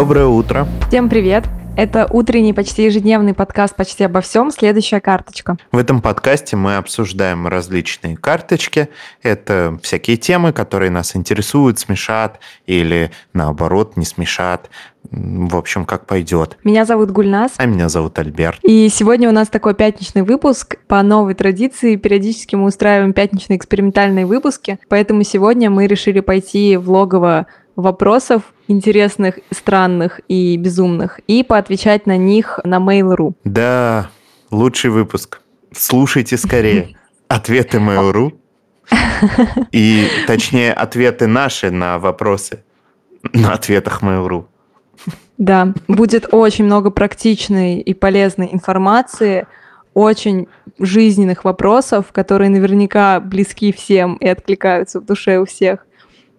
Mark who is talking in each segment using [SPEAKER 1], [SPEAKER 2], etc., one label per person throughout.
[SPEAKER 1] Доброе утро.
[SPEAKER 2] Всем привет! Это утренний, почти ежедневный подкаст «Почти обо всем». Следующая карточка.
[SPEAKER 1] В этом подкасте мы обсуждаем различные карточки. Это всякие темы, которые нас интересуют, смешат или, наоборот, не смешат. В общем, как пойдет.
[SPEAKER 2] Меня зовут Гульнас.
[SPEAKER 1] А меня зовут Альберт.
[SPEAKER 2] И сегодня у нас такой пятничный выпуск. По новой традиции периодически мы устраиваем пятничные экспериментальные выпуски. Поэтому сегодня мы решили пойти в логово вопросов интересных, странных и безумных и поотвечать на них на Mail.ru.
[SPEAKER 1] Да, лучший выпуск. Слушайте скорее. Ответы Mail.ru. И, точнее, ответы наши на вопросы на ответах Mail.ru.
[SPEAKER 2] Да, будет очень много практичной и полезной информации, очень жизненных вопросов, которые наверняка близки всем и откликаются в душе у всех.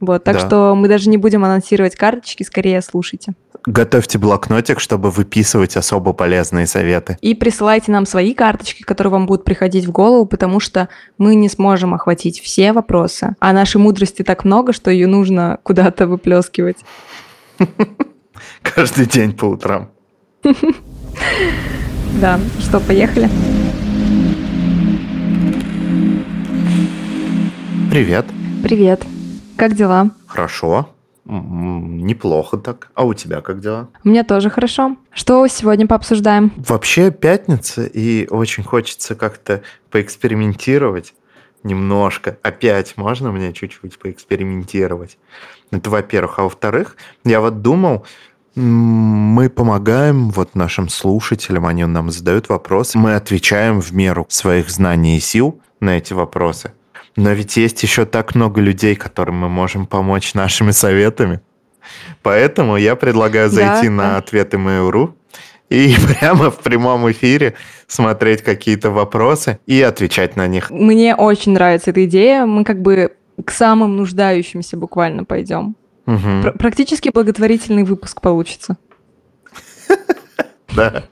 [SPEAKER 2] Вот, так
[SPEAKER 1] Да.
[SPEAKER 2] что мы даже не будем анонсировать карточки, скорее слушайте.
[SPEAKER 1] Готовьте блокнотик, чтобы выписывать особо полезные советы.
[SPEAKER 2] И присылайте нам свои карточки, которые вам будут приходить в голову, потому что мы не сможем охватить все вопросы. А нашей мудрости так много, что ее нужно куда-то выплескивать.
[SPEAKER 1] Каждый день по утрам.
[SPEAKER 2] Да, что, поехали?
[SPEAKER 1] Привет.
[SPEAKER 2] Привет. Как дела?
[SPEAKER 1] Хорошо. М, Неплохо так. А у тебя как дела?
[SPEAKER 2] У меня тоже хорошо. Что сегодня пообсуждаем?
[SPEAKER 1] Вообще пятница, и очень хочется как-то поэкспериментировать немножко. Опять можно мне чуть-чуть поэкспериментировать? Это во-первых. А во-вторых, я вот думал, мы помогаем вот нашим слушателям, они нам задают вопросы, мы отвечаем в меру своих знаний и сил на эти вопросы. Но ведь есть еще так много людей, которым мы можем помочь нашими советами. Поэтому я предлагаю
[SPEAKER 2] Да,
[SPEAKER 1] зайти
[SPEAKER 2] да.
[SPEAKER 1] на ответы Mail.ru и прямо в прямом эфире смотреть какие-то вопросы и отвечать на них.
[SPEAKER 2] Мне очень нравится эта идея. Мы как бы к самым нуждающимся буквально пойдем.
[SPEAKER 1] Мгм.
[SPEAKER 2] Пр- практически благотворительный выпуск получится.
[SPEAKER 1] Да.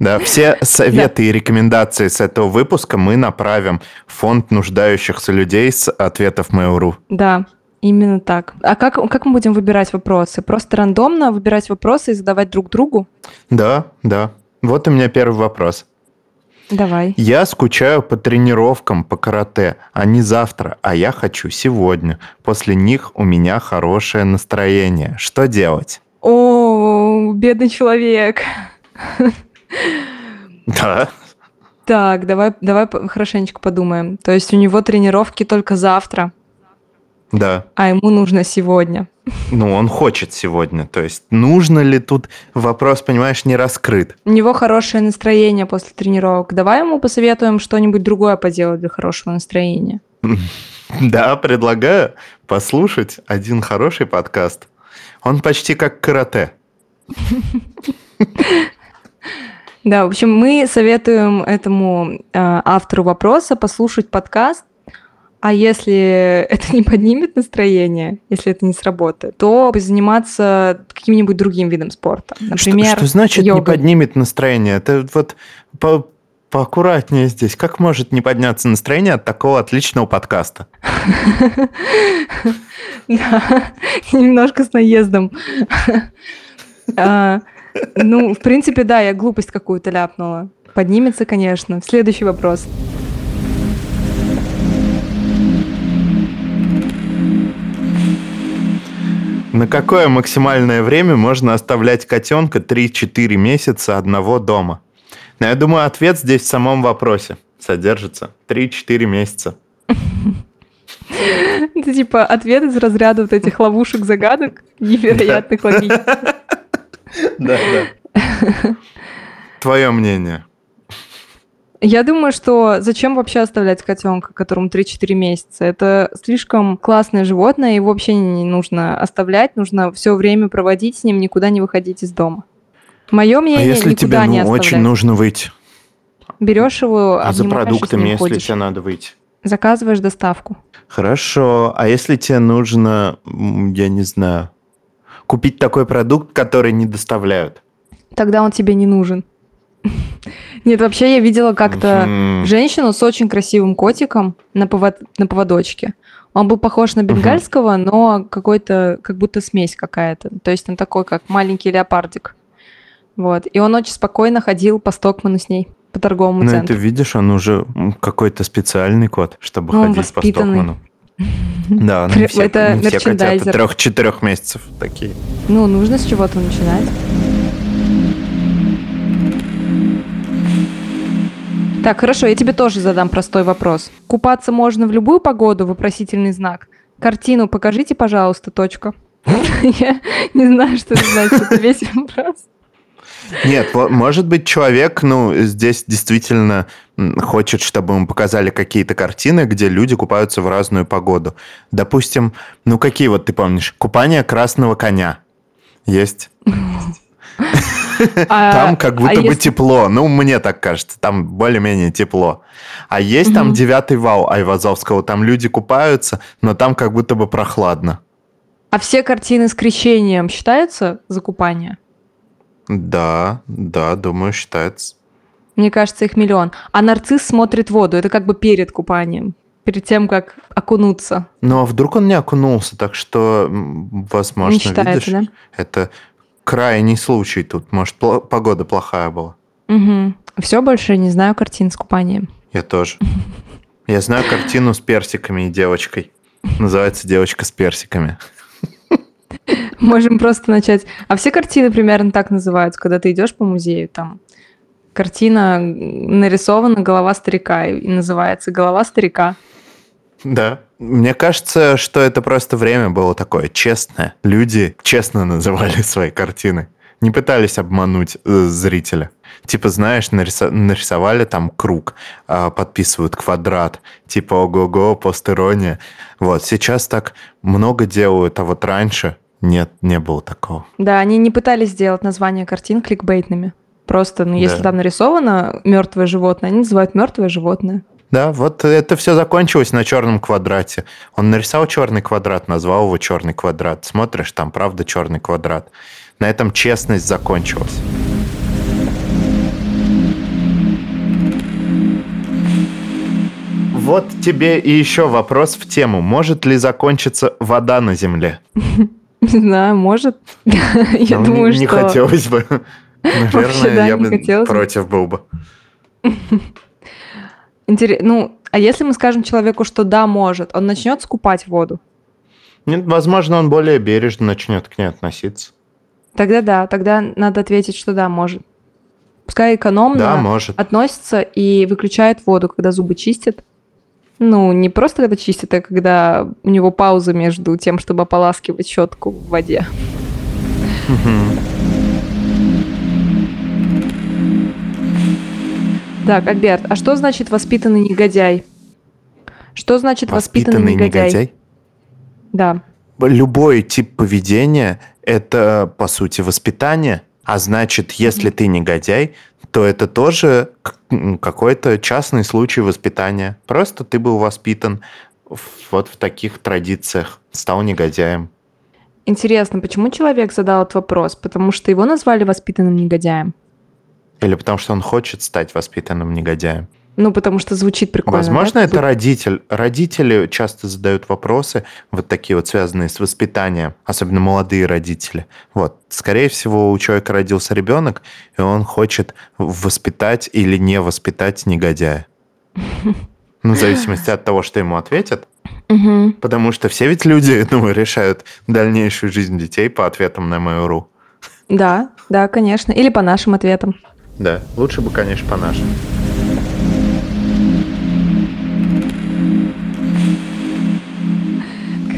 [SPEAKER 1] Да, все советы и рекомендации с этого выпуска мы направим в фонд нуждающихся людей с ответов Mail.ru.
[SPEAKER 2] Да, именно так. А как, как мы будем выбирать вопросы? Просто рандомно выбирать вопросы и задавать друг другу?
[SPEAKER 1] Да, да. Вот у меня первый вопрос.
[SPEAKER 2] Давай.
[SPEAKER 1] Я скучаю по тренировкам по карате. Они завтра, а я хочу сегодня. После них у меня хорошее настроение. Что делать?
[SPEAKER 2] О, бедный человек.
[SPEAKER 1] Да.
[SPEAKER 2] Так, давай, давай хорошенечко подумаем. То есть у него тренировки только завтра,
[SPEAKER 1] Да.
[SPEAKER 2] а ему нужно сегодня.
[SPEAKER 1] Ну, он хочет сегодня. То есть, нужно ли тут вопрос, понимаешь, не раскрыт?
[SPEAKER 2] У него хорошее настроение после тренировок. Давай ему посоветуем что-нибудь другое поделать для хорошего настроения.
[SPEAKER 1] Да, предлагаю послушать один хороший подкаст. Он почти как карате.
[SPEAKER 2] Да, в общем, мы советуем этому э, автору вопроса послушать подкаст, а если это не поднимет настроение, если это не сработает, то заниматься каким-нибудь другим видом спорта.
[SPEAKER 1] Что-
[SPEAKER 2] Например,
[SPEAKER 1] что, значит не
[SPEAKER 2] йогой.
[SPEAKER 1] поднимет настроение? Это вот по- поаккуратнее здесь. Как может не подняться настроение от такого отличного подкаста?
[SPEAKER 2] Да, немножко с наездом. Ну, в принципе, да, я глупость какую-то ляпнула. Поднимется, конечно. Следующий вопрос.
[SPEAKER 1] На какое максимальное время можно оставлять котенка 3-4 месяца одного дома? Ну, я думаю, ответ здесь в самом вопросе содержится. 3-4 месяца.
[SPEAKER 2] Это типа ответ из разряда вот этих ловушек загадок невероятных логических.
[SPEAKER 1] Да, да. Твое мнение.
[SPEAKER 2] Я думаю, что зачем вообще оставлять котенка, которому 3-4 месяца? Это слишком классное животное, его вообще не нужно оставлять, нужно все время проводить с ним, никуда не выходить из дома. Мое
[SPEAKER 1] А
[SPEAKER 2] мнение,
[SPEAKER 1] если
[SPEAKER 2] никуда
[SPEAKER 1] тебе
[SPEAKER 2] не
[SPEAKER 1] ну, очень
[SPEAKER 2] оставлять.
[SPEAKER 1] нужно выйти?
[SPEAKER 2] Берешь его,
[SPEAKER 1] А за продуктами, если
[SPEAKER 2] ходишь.
[SPEAKER 1] тебе надо выйти?
[SPEAKER 2] Заказываешь доставку.
[SPEAKER 1] Хорошо. А если тебе нужно, я не знаю, купить такой продукт, который не доставляют?
[SPEAKER 2] Тогда он тебе не нужен. Нет, вообще я видела как-то женщину с очень красивым котиком на, повод- на поводочке. Он был похож на бенгальского, но какой-то, как будто смесь какая-то. То есть он такой, как маленький леопардик. Вот. И он очень спокойно ходил по Стокману с ней, по торговому
[SPEAKER 1] Ну,
[SPEAKER 2] центру.
[SPEAKER 1] это видишь, он уже какой-то специальный кот, чтобы
[SPEAKER 2] Ну,
[SPEAKER 1] ходить по. Стокману. Да, не все,
[SPEAKER 2] это
[SPEAKER 1] не все котята
[SPEAKER 2] мерчендайзер.
[SPEAKER 1] трех-четырех месяцев такие.
[SPEAKER 2] Ну, нужно с чего-то начинать. Так, хорошо, я тебе тоже задам простой вопрос. Купаться можно в любую погоду? Вопросительный знак. Картину покажите, пожалуйста, точка. Я не знаю, что это значит. Весь вопрос.
[SPEAKER 1] Нет, может быть, человек, ну, здесь действительно хочет, чтобы ему показали какие-то картины, где люди купаются в разную погоду. Допустим, ну, какие вот ты помнишь? Купание красного коня. Есть.
[SPEAKER 2] А-
[SPEAKER 1] Там как
[SPEAKER 2] а
[SPEAKER 1] будто бы тепло. Ну, мне так кажется. Там более-менее тепло. А есть там девятый вал Айвазовского. Там люди купаются, но там как будто бы прохладно.
[SPEAKER 2] А все картины с крещением считаются за купание?
[SPEAKER 1] Да, да, думаю, считается.
[SPEAKER 2] Мне кажется, их миллион. А нарцисс смотрит воду. Это как бы перед купанием. Перед тем, как окунуться.
[SPEAKER 1] Ну, а вдруг он не окунулся, так что, возможно,
[SPEAKER 2] не считается,
[SPEAKER 1] видишь, это крайний случай тут. Может, пла- погода плохая была.
[SPEAKER 2] да? Угу. Все, больше не знаю картин с купанием.
[SPEAKER 1] Я тоже. Я знаю картину с персиками и девочкой. Называется «Девочка с персиками».
[SPEAKER 2] Можем просто начать. А все картины примерно так называются, когда ты идешь по музею, там картина нарисована голова старика и называется голова старика.
[SPEAKER 1] Да. Мне кажется, что это просто время было такое честное. Люди честно называли свои картины. Не пытались обмануть э, зрителя. Типа, знаешь, нариса- нарисовали там круг, а, подписывают квадрат. Типа, ого-го, постерония. Вот, сейчас так много делают, а вот раньше нет, не было такого.
[SPEAKER 2] Да, они не пытались сделать название картин кликбейтными. Просто, ну, если
[SPEAKER 1] Да.
[SPEAKER 2] там нарисовано мертвое животное, они называют мертвое животное.
[SPEAKER 1] Да, вот это все закончилось на черном квадрате. Он нарисовал черный квадрат, назвал его черный квадрат. Смотришь, там правда черный квадрат. На этом честность закончилась. Вот тебе и еще вопрос в тему. Может ли закончиться вода на Земле?
[SPEAKER 2] Не знаю, может. Я
[SPEAKER 1] Ну,
[SPEAKER 2] думаю,
[SPEAKER 1] не, не
[SPEAKER 2] что...
[SPEAKER 1] хотелось бы.
[SPEAKER 2] Вообще,
[SPEAKER 1] Наверное,
[SPEAKER 2] да,
[SPEAKER 1] я бы против был бы.
[SPEAKER 2] Интере- Ну, а если мы скажем человеку, что да, может, он начнет скупать воду?
[SPEAKER 1] Нет, возможно, он более бережно начнет к ней относиться.
[SPEAKER 2] Тогда да, тогда надо ответить, что да, может. Пускай экономно
[SPEAKER 1] Да, может.
[SPEAKER 2] относится и выключает воду, когда зубы чистит. Ну, не просто когда чистит, а когда у него пауза между тем, чтобы ополаскивать щетку в воде. Так, Альберт, а что значит воспитанный негодяй? Что значит воспитанный, негодяй? Да.
[SPEAKER 1] Любой тип поведения – это, по сути, воспитание. А значит, если ты негодяй, то это тоже какой-то частный случай воспитания. Просто ты был воспитан вот в таких традициях, стал негодяем.
[SPEAKER 2] Интересно, почему человек задал этот вопрос? Потому что его назвали воспитанным негодяем?
[SPEAKER 1] Или потому что он хочет стать воспитанным негодяем.
[SPEAKER 2] Ну, потому что звучит прикольно.
[SPEAKER 1] Возможно,
[SPEAKER 2] да?
[SPEAKER 1] это родитель. Родители часто задают вопросы, вот такие вот связанные с воспитанием, особенно молодые родители. Вот, скорее всего, у человека родился ребенок, и он хочет воспитать или не воспитать негодяя. Ну, в зависимости от того, что ему ответят.
[SPEAKER 2] Мгм.
[SPEAKER 1] Потому что все ведь люди, ну, решают дальнейшую жизнь детей по ответам на Mail.ru.
[SPEAKER 2] Да, да, конечно. Или по нашим ответам.
[SPEAKER 1] Да, лучше бы, конечно, по-нашему.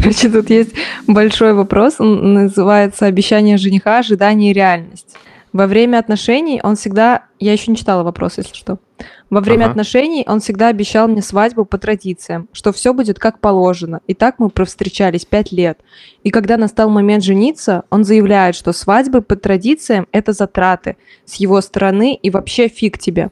[SPEAKER 2] Короче, тут есть большой вопрос. Он называется «Обещание жениха, ожидание и реальность». Во время отношений он всегда... Я еще не читала вопрос, если что. Во время
[SPEAKER 1] Ага.
[SPEAKER 2] отношений он всегда обещал мне свадьбу по традициям, что все будет как положено. И так мы провстречались пять лет. И когда настал момент жениться, он заявляет, что свадьбы по традициям – это затраты с его стороны и вообще фиг тебе.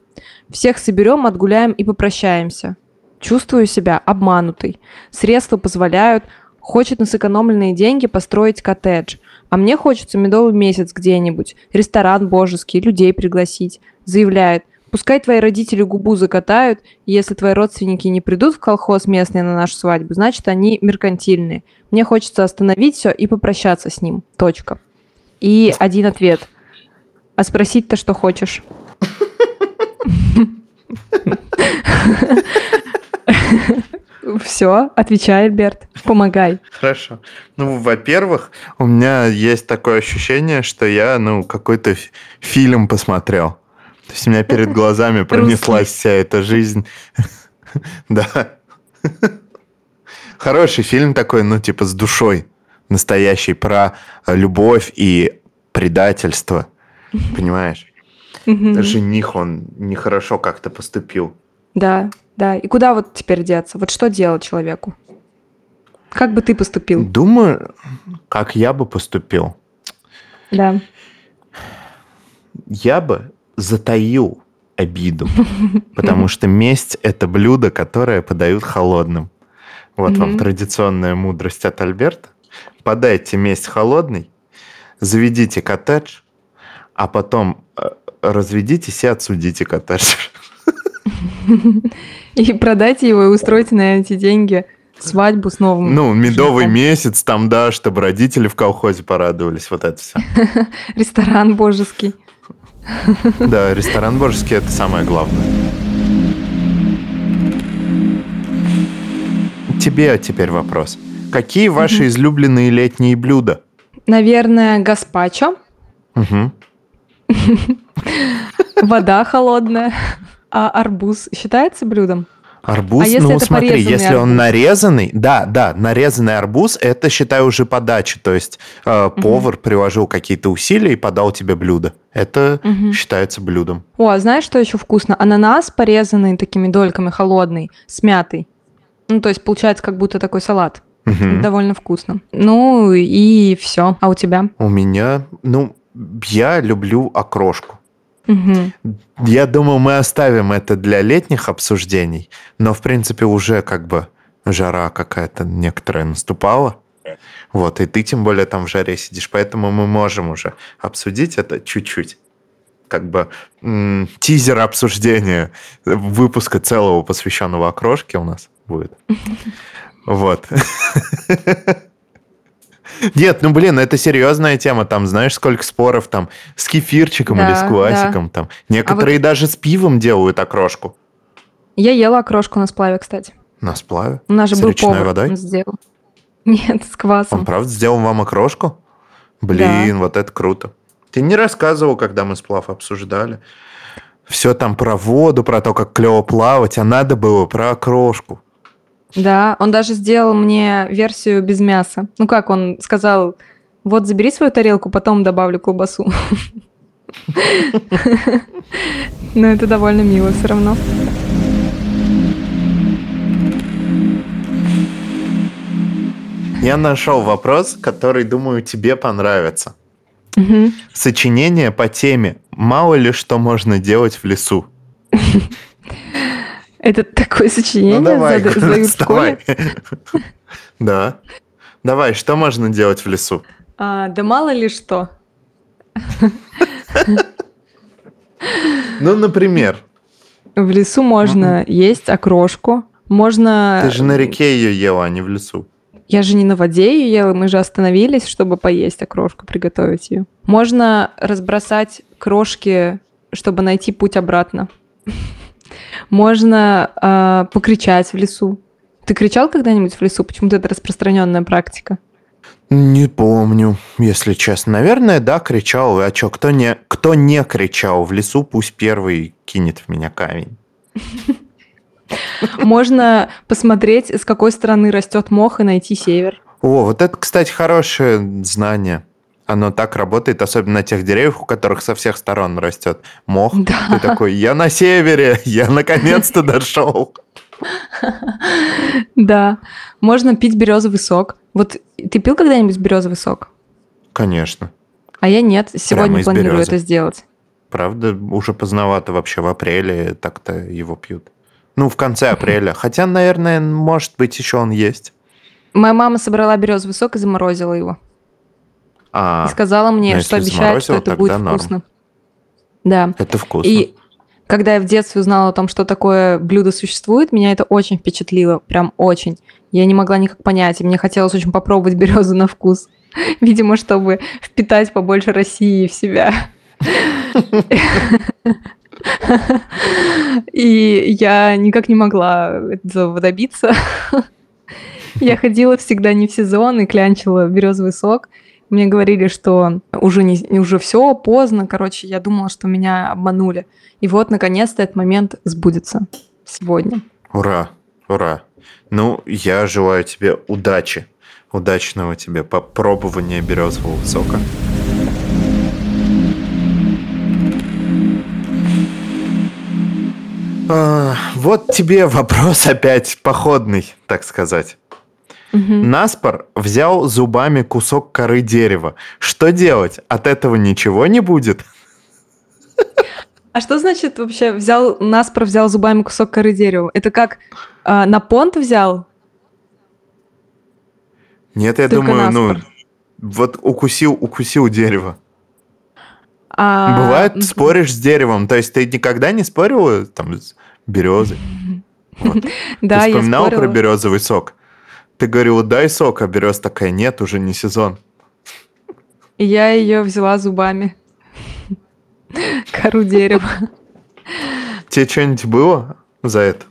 [SPEAKER 2] Всех соберем, отгуляем и попрощаемся. Чувствую себя обманутой. Средства позволяют, хочет на сэкономленные деньги построить коттедж. А мне хочется медовый месяц где-нибудь, ресторан божеский, людей пригласить. Заявляет, Пускай твои родители губу закатают, и если твои родственники не придут в колхоз местный на нашу свадьбу, значит, они меркантильные. Мне хочется остановить все и попрощаться с ним. Точка. И один ответ. А спросить-то что хочешь? Все, отвечай, Альберт, помогай.
[SPEAKER 1] Хорошо. Ну, во-первых, у меня есть такое ощущение, что я, ну, какой-то фильм посмотрел. То есть у меня перед глазами пронеслась вся эта жизнь. Да. Хороший фильм такой, ну, типа, с душой настоящий, про любовь и предательство. Понимаешь? Жених, он нехорошо как-то поступил.
[SPEAKER 2] Да, да. И куда вот теперь деться? Вот что делать человеку? Как бы ты поступил?
[SPEAKER 1] Думаю, как я бы поступил.
[SPEAKER 2] Да.
[SPEAKER 1] Я бы затаил обиду, потому что месть – это блюдо, которое подают холодным. Вот вам традиционная мудрость от Альберта. Подайте месть холодный, заведите коттедж, а потом э, разведитесь и отсудите коттедж.
[SPEAKER 2] И продайте его и устройте на эти деньги свадьбу с новым.
[SPEAKER 1] Ну, медовый женихом. месяц там, да, чтобы родители в колхозе порадовались, вот это все.
[SPEAKER 2] Ресторан божеский.
[SPEAKER 1] Да, ресторан божеский – это самое главное. Тебе теперь вопрос. Какие ваши излюбленные летние блюда?
[SPEAKER 2] Наверное, гаспачо. Вода холодная. А арбуз считается блюдом?
[SPEAKER 1] Арбуз, а если ну смотри, если арбуз? он нарезанный, да, да, нарезанный арбуз, это считай уже подача, то есть э, угу. повар приложил какие-то усилия и подал тебе блюдо. Это угу. считается блюдом.
[SPEAKER 2] О, а знаешь, что еще вкусно? Ананас порезанный такими дольками, холодный, с мятой. Ну, то есть получается как будто такой салат. Угу. Довольно вкусно. Ну и все. А у тебя?
[SPEAKER 1] У меня, ну, я люблю окрошку. Угу. Я думаю, мы оставим это для летних обсуждений, но, в принципе, уже как бы жара какая-то некоторая наступала. Вот, и ты тем более там в жаре сидишь, поэтому мы можем уже обсудить это чуть-чуть. Как бы м- тизер обсуждения выпуска целого, посвященного окрошке у нас будет. Вот. Нет, ну блин, это серьезная тема. Там знаешь, сколько споров там с кефирчиком да, или с квасиком. Да. Там. Некоторые а вот... даже с пивом делают окрошку.
[SPEAKER 2] Я ела окрошку на сплаве, кстати.
[SPEAKER 1] На сплаве?
[SPEAKER 2] У нас же с был повар, водой? Он сделал. Нет, с квасом.
[SPEAKER 1] Он правда сделал вам окрошку? Блин, да. вот это круто. Ты не рассказывал, когда мы сплав обсуждали. Все там про воду, про то, как клево плавать, а надо было про окрошку.
[SPEAKER 2] Да, он даже сделал мне версию без мяса. Ну как, он сказал, вот забери свою тарелку, потом добавлю колбасу. Но это довольно мило все равно.
[SPEAKER 1] Я нашел вопрос, который, думаю, тебе понравится. Сочинение по теме «Мало ли что можно делать в лесу».
[SPEAKER 2] Это такое сочинение ну, давай, задают в школе?
[SPEAKER 1] Да. Давай, что можно делать в лесу?
[SPEAKER 2] А, да мало ли что.
[SPEAKER 1] Ну, например.
[SPEAKER 2] В лесу можно есть окрошку. Можно...
[SPEAKER 1] Ты же на реке ее ела, а не в лесу.
[SPEAKER 2] Я же не на воде ее ела, мы же остановились, чтобы поесть окрошку, приготовить ее. Можно разбросать крошки, чтобы найти путь обратно. Можно э, покричать в лесу. Ты кричал когда-нибудь в лесу? Почему-то это распространенная практика.
[SPEAKER 1] Не помню, если честно. Наверное, да, кричал. А что, кто не, кто не кричал в лесу, пусть первый кинет в меня камень.
[SPEAKER 2] Можно посмотреть, с какой стороны растет мох и найти север.
[SPEAKER 1] О, вот это, кстати, хорошее знание. Оно так работает, особенно на тех деревьях, у которых со всех сторон растет мох. Да. Ты такой, я на севере, я наконец-то дошел.
[SPEAKER 2] Да. Можно пить березовый сок. Вот ты пил когда-нибудь березовый сок?
[SPEAKER 1] Конечно.
[SPEAKER 2] А я нет. Сегодня планирую это сделать.
[SPEAKER 1] Правда, уже поздновато вообще в апреле так-то его пьют. Ну, в конце апреля. Хотя, наверное, может быть, еще он есть.
[SPEAKER 2] Моя мама собрала березовый сок и заморозила его. А, и сказала мне, что обещает, что это будет норм. вкусно. Да.
[SPEAKER 1] Это вкусно.
[SPEAKER 2] И когда я в детстве узнала о том, что такое блюдо существует, меня это очень впечатлило, прям очень. Я не могла никак понять, и мне хотелось очень попробовать березу на вкус. Видимо, чтобы впитать побольше России в себя. И я никак не могла этого добиться. Я ходила всегда не в сезон и клянчила березовый сок. Мне говорили, что уже, не, уже все, поздно. Короче, я думала, что меня обманули. И вот, наконец-то, этот момент сбудется сегодня.
[SPEAKER 1] Ура, ура. Ну, я желаю тебе удачи. Удачного тебе попробования березового сока. А, вот тебе вопрос опять походный, так сказать. Угу. Наспор взял зубами кусок коры дерева. Что делать? От этого ничего не будет?
[SPEAKER 2] А что значит вообще взял Наспор взял зубами кусок коры дерева? Это как э, на понт взял?
[SPEAKER 1] Нет, я Только думаю, ну, Наспор. ну вот укусил, укусил дерево. А... Бывает, споришь с деревом. То есть ты никогда не спорила там с березой? Вот. Да, ты вспоминал про березовый сок? Ты говорила, дай сок, а берез такая, нет, уже не сезон.
[SPEAKER 2] Я ее взяла зубами. Кору дерева.
[SPEAKER 1] Тебе что-нибудь было за это?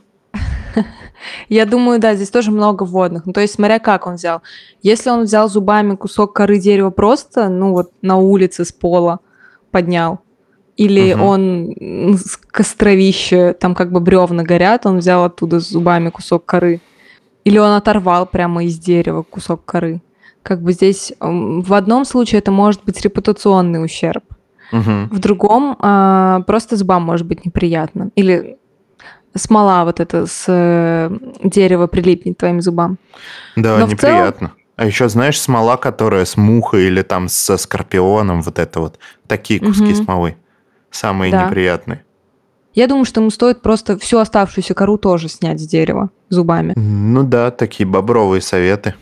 [SPEAKER 2] Я думаю, да, здесь тоже много водных. Ну, то есть, смотря как он взял. Если он взял зубами кусок коры дерева просто, ну, вот на улице с пола поднял, или угу. он с костровища, там как бы бревна горят, он взял оттуда зубами кусок коры. Или он оторвал прямо из дерева кусок коры. Как бы здесь в одном случае это может быть репутационный ущерб. Угу. В другом а, просто зубам может быть неприятно. Или смола вот эта с э, дерева прилипнет твоим зубам.
[SPEAKER 1] Да, Но неприятно. Целом... А еще знаешь, смола, которая с мухой или там со скорпионом, вот это вот, такие куски угу. смолы, самые да. неприятные.
[SPEAKER 2] Я думаю, что ему стоит просто всю оставшуюся кору тоже снять с дерева зубами.
[SPEAKER 1] Ну да, такие бобровые советы.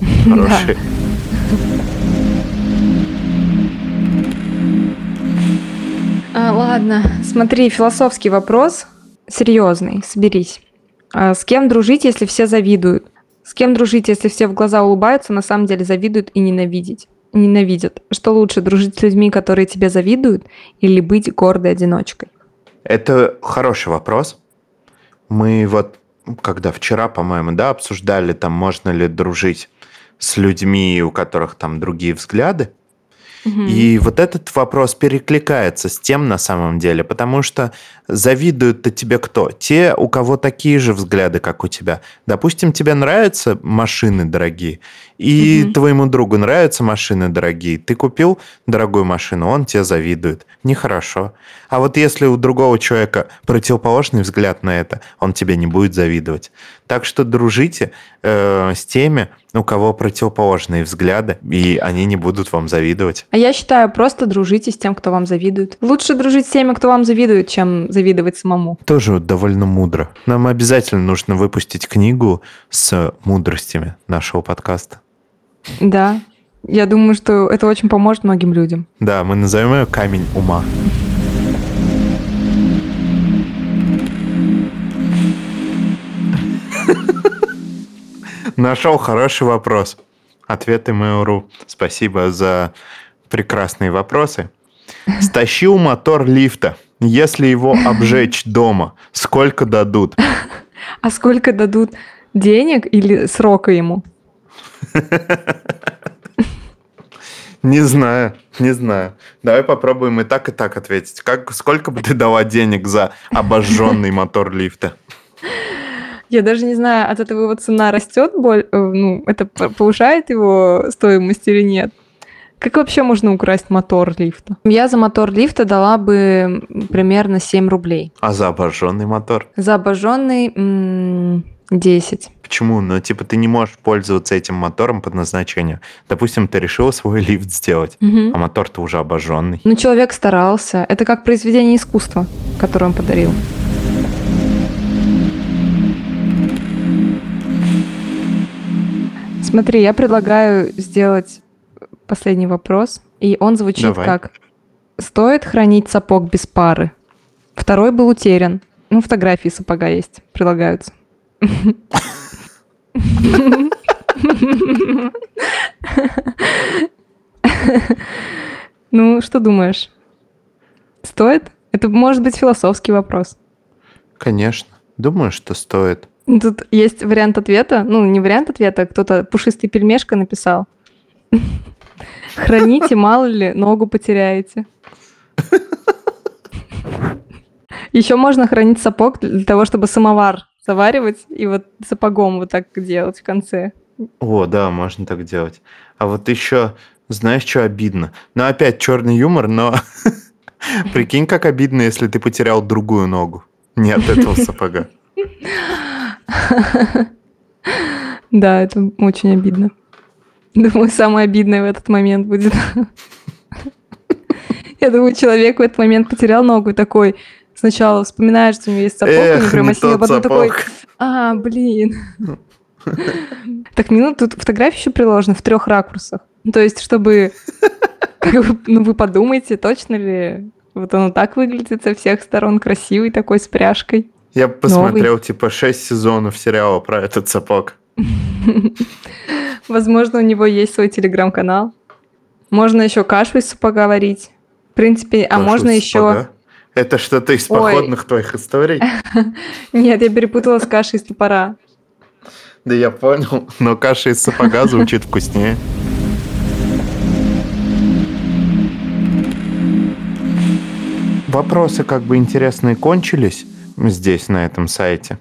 [SPEAKER 1] Хорошие.
[SPEAKER 2] А, ладно, смотри, философский вопрос, серьезный, соберись. А, с кем дружить, если все завидуют? С кем дружить, если все в глаза улыбаются, на самом деле завидуют и ненавидеть? Ненавидят. Что лучше, дружить с людьми, которые тебе завидуют, или быть гордой одиночкой?
[SPEAKER 1] Это хороший вопрос. Мы вот, когда вчера, по-моему, да, обсуждали, там, можно ли дружить с людьми, у которых там другие взгляды. И вот этот вопрос перекликается с тем на самом деле, потому что завидуют-то тебе кто? Те, у кого такие же взгляды, как у тебя. Допустим, тебе нравятся машины дорогие, и угу. твоему другу нравятся машины дорогие. Ты купил дорогую машину, он тебе завидует. Нехорошо. А вот если у другого человека противоположный взгляд на это, он тебе не будет завидовать. Так что дружите э, с теми, у кого противоположные взгляды, и они не будут вам завидовать.
[SPEAKER 2] А я считаю, просто дружите с тем, кто вам завидует. Лучше дружить с теми, кто вам завидует, чем завидовать самому.
[SPEAKER 1] Тоже довольно мудро. Нам обязательно нужно выпустить книгу с мудростями нашего подкаста.
[SPEAKER 2] Да, я думаю, что это очень поможет многим людям.
[SPEAKER 1] Да, мы назовем ее «Камень ума». Нашел хороший вопрос. Ответы Mail.ru. Спасибо за прекрасные вопросы. Стащил мотор лифта. Если его обжечь дома, сколько дадут?
[SPEAKER 2] А сколько дадут денег или срока ему?
[SPEAKER 1] Не знаю, не знаю. Давай попробуем и так, и так ответить. Как, сколько бы ты дала денег за обожженный мотор лифта?
[SPEAKER 2] Я даже не знаю, от этого его цена растет, э, ну, это повышает его стоимость или нет. Как вообще можно украсть мотор лифта? Я за мотор лифта дала бы примерно 7 рублей.
[SPEAKER 1] А за обожженный мотор?
[SPEAKER 2] За обожженный м- 10.
[SPEAKER 1] Почему? Ну, типа, ты не можешь пользоваться этим мотором под назначением. Допустим, ты решила свой лифт сделать, угу. а мотор-то уже обожженный.
[SPEAKER 2] Ну, человек старался. Это как произведение искусства, которое он подарил. Смотри, я предлагаю сделать последний вопрос, и он звучит Давай. как «Стоит хранить сапог без пары?» Второй был утерян. Ну, фотографии сапога есть, прилагаются. Ну, что думаешь? Стоит? Это может быть философский вопрос.
[SPEAKER 1] Конечно. Думаю, что стоит.
[SPEAKER 2] Тут есть вариант ответа. Ну, не вариант ответа, а кто-то пушистый пельмешка написал. Храните, мало ли, ногу потеряете. Еще можно хранить сапог для того, чтобы самовар заваривать и вот сапогом вот так делать в конце.
[SPEAKER 1] О, да, можно так делать. А вот еще, знаешь, что обидно? Ну, опять черный юмор, но прикинь, как обидно, если ты потерял другую ногу. Не от этого сапога.
[SPEAKER 2] Да, это очень обидно. Думаю, самое обидное в этот момент будет. Я думаю, человек в этот момент потерял ногу и такой сначала вспоминает, что у него есть сапог,
[SPEAKER 1] Эх,
[SPEAKER 2] прямо сидел,
[SPEAKER 1] тот
[SPEAKER 2] потом такой, а, блин. Так, минут тут фотография еще приложена в трех ракурсах. Ну, То есть, чтобы, ну, вы подумайте, точно ли вот оно так выглядит со всех сторон, красивый такой, с пряжкой.
[SPEAKER 1] Я посмотрел, типа, 6 сезонов сериала про этот сапог.
[SPEAKER 2] Возможно, у него есть свой телеграм-канал. Можно еще кашу из сапога варить. В принципе, а можно еще...
[SPEAKER 1] Это что-то из походных твоих историй?
[SPEAKER 2] Нет, я перепутала с кашей из топора.
[SPEAKER 1] Да я понял, но каша из сапога звучит вкуснее. Вопросы как бы интересные кончились здесь, на этом сайте.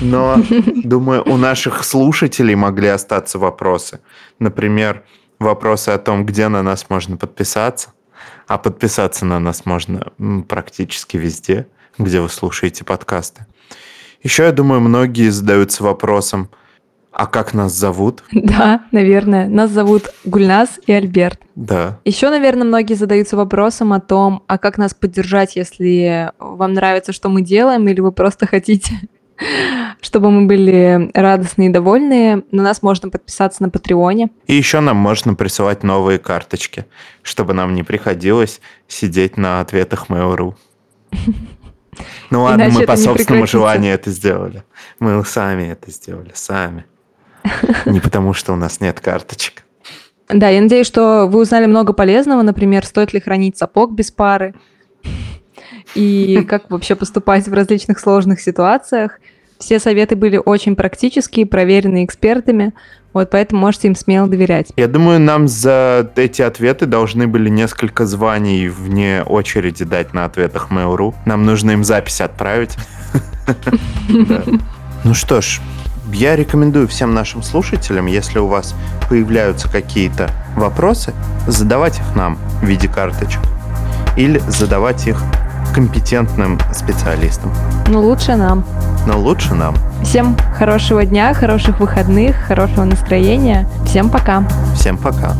[SPEAKER 1] Но, думаю, у наших слушателей могли остаться вопросы. Например, вопросы о том, где на нас можно подписаться. А подписаться на нас можно практически везде, где вы слушаете подкасты. Еще, я думаю, многие задаются вопросом, а как нас зовут?
[SPEAKER 2] Да, наверное. Нас зовут Гульнас и Альберт.
[SPEAKER 1] Да.
[SPEAKER 2] Еще, наверное, многие задаются вопросом о том, а как нас поддержать, если вам нравится, что мы делаем, или вы просто хотите, чтобы мы были радостные и довольные. На нас можно подписаться на Патреоне.
[SPEAKER 1] И еще нам можно присылать новые карточки, чтобы нам не приходилось сидеть на ответах Mail.ru. Ну ладно, мы по собственному желанию это сделали. Мы сами это сделали, сами. Не потому, что у нас нет карточек.
[SPEAKER 2] Да, я надеюсь, что вы узнали много полезного, например, стоит ли хранить сапог без пары, и как вообще поступать в различных сложных ситуациях. Все советы были очень практические, проверены экспертами, вот поэтому можете им смело доверять.
[SPEAKER 1] Я думаю, нам за эти ответы должны были несколько званий вне очереди дать на ответах Mail.ru. Нам нужно им запись отправить. Ну что ж, я рекомендую всем нашим слушателям, если у вас появляются какие-то вопросы, задавать их нам в виде карточек или задавать их компетентным специалистам.
[SPEAKER 2] Ну, лучше нам.
[SPEAKER 1] Но лучше нам.
[SPEAKER 2] Всем хорошего дня, хороших выходных, хорошего настроения. Всем пока.
[SPEAKER 1] Всем пока.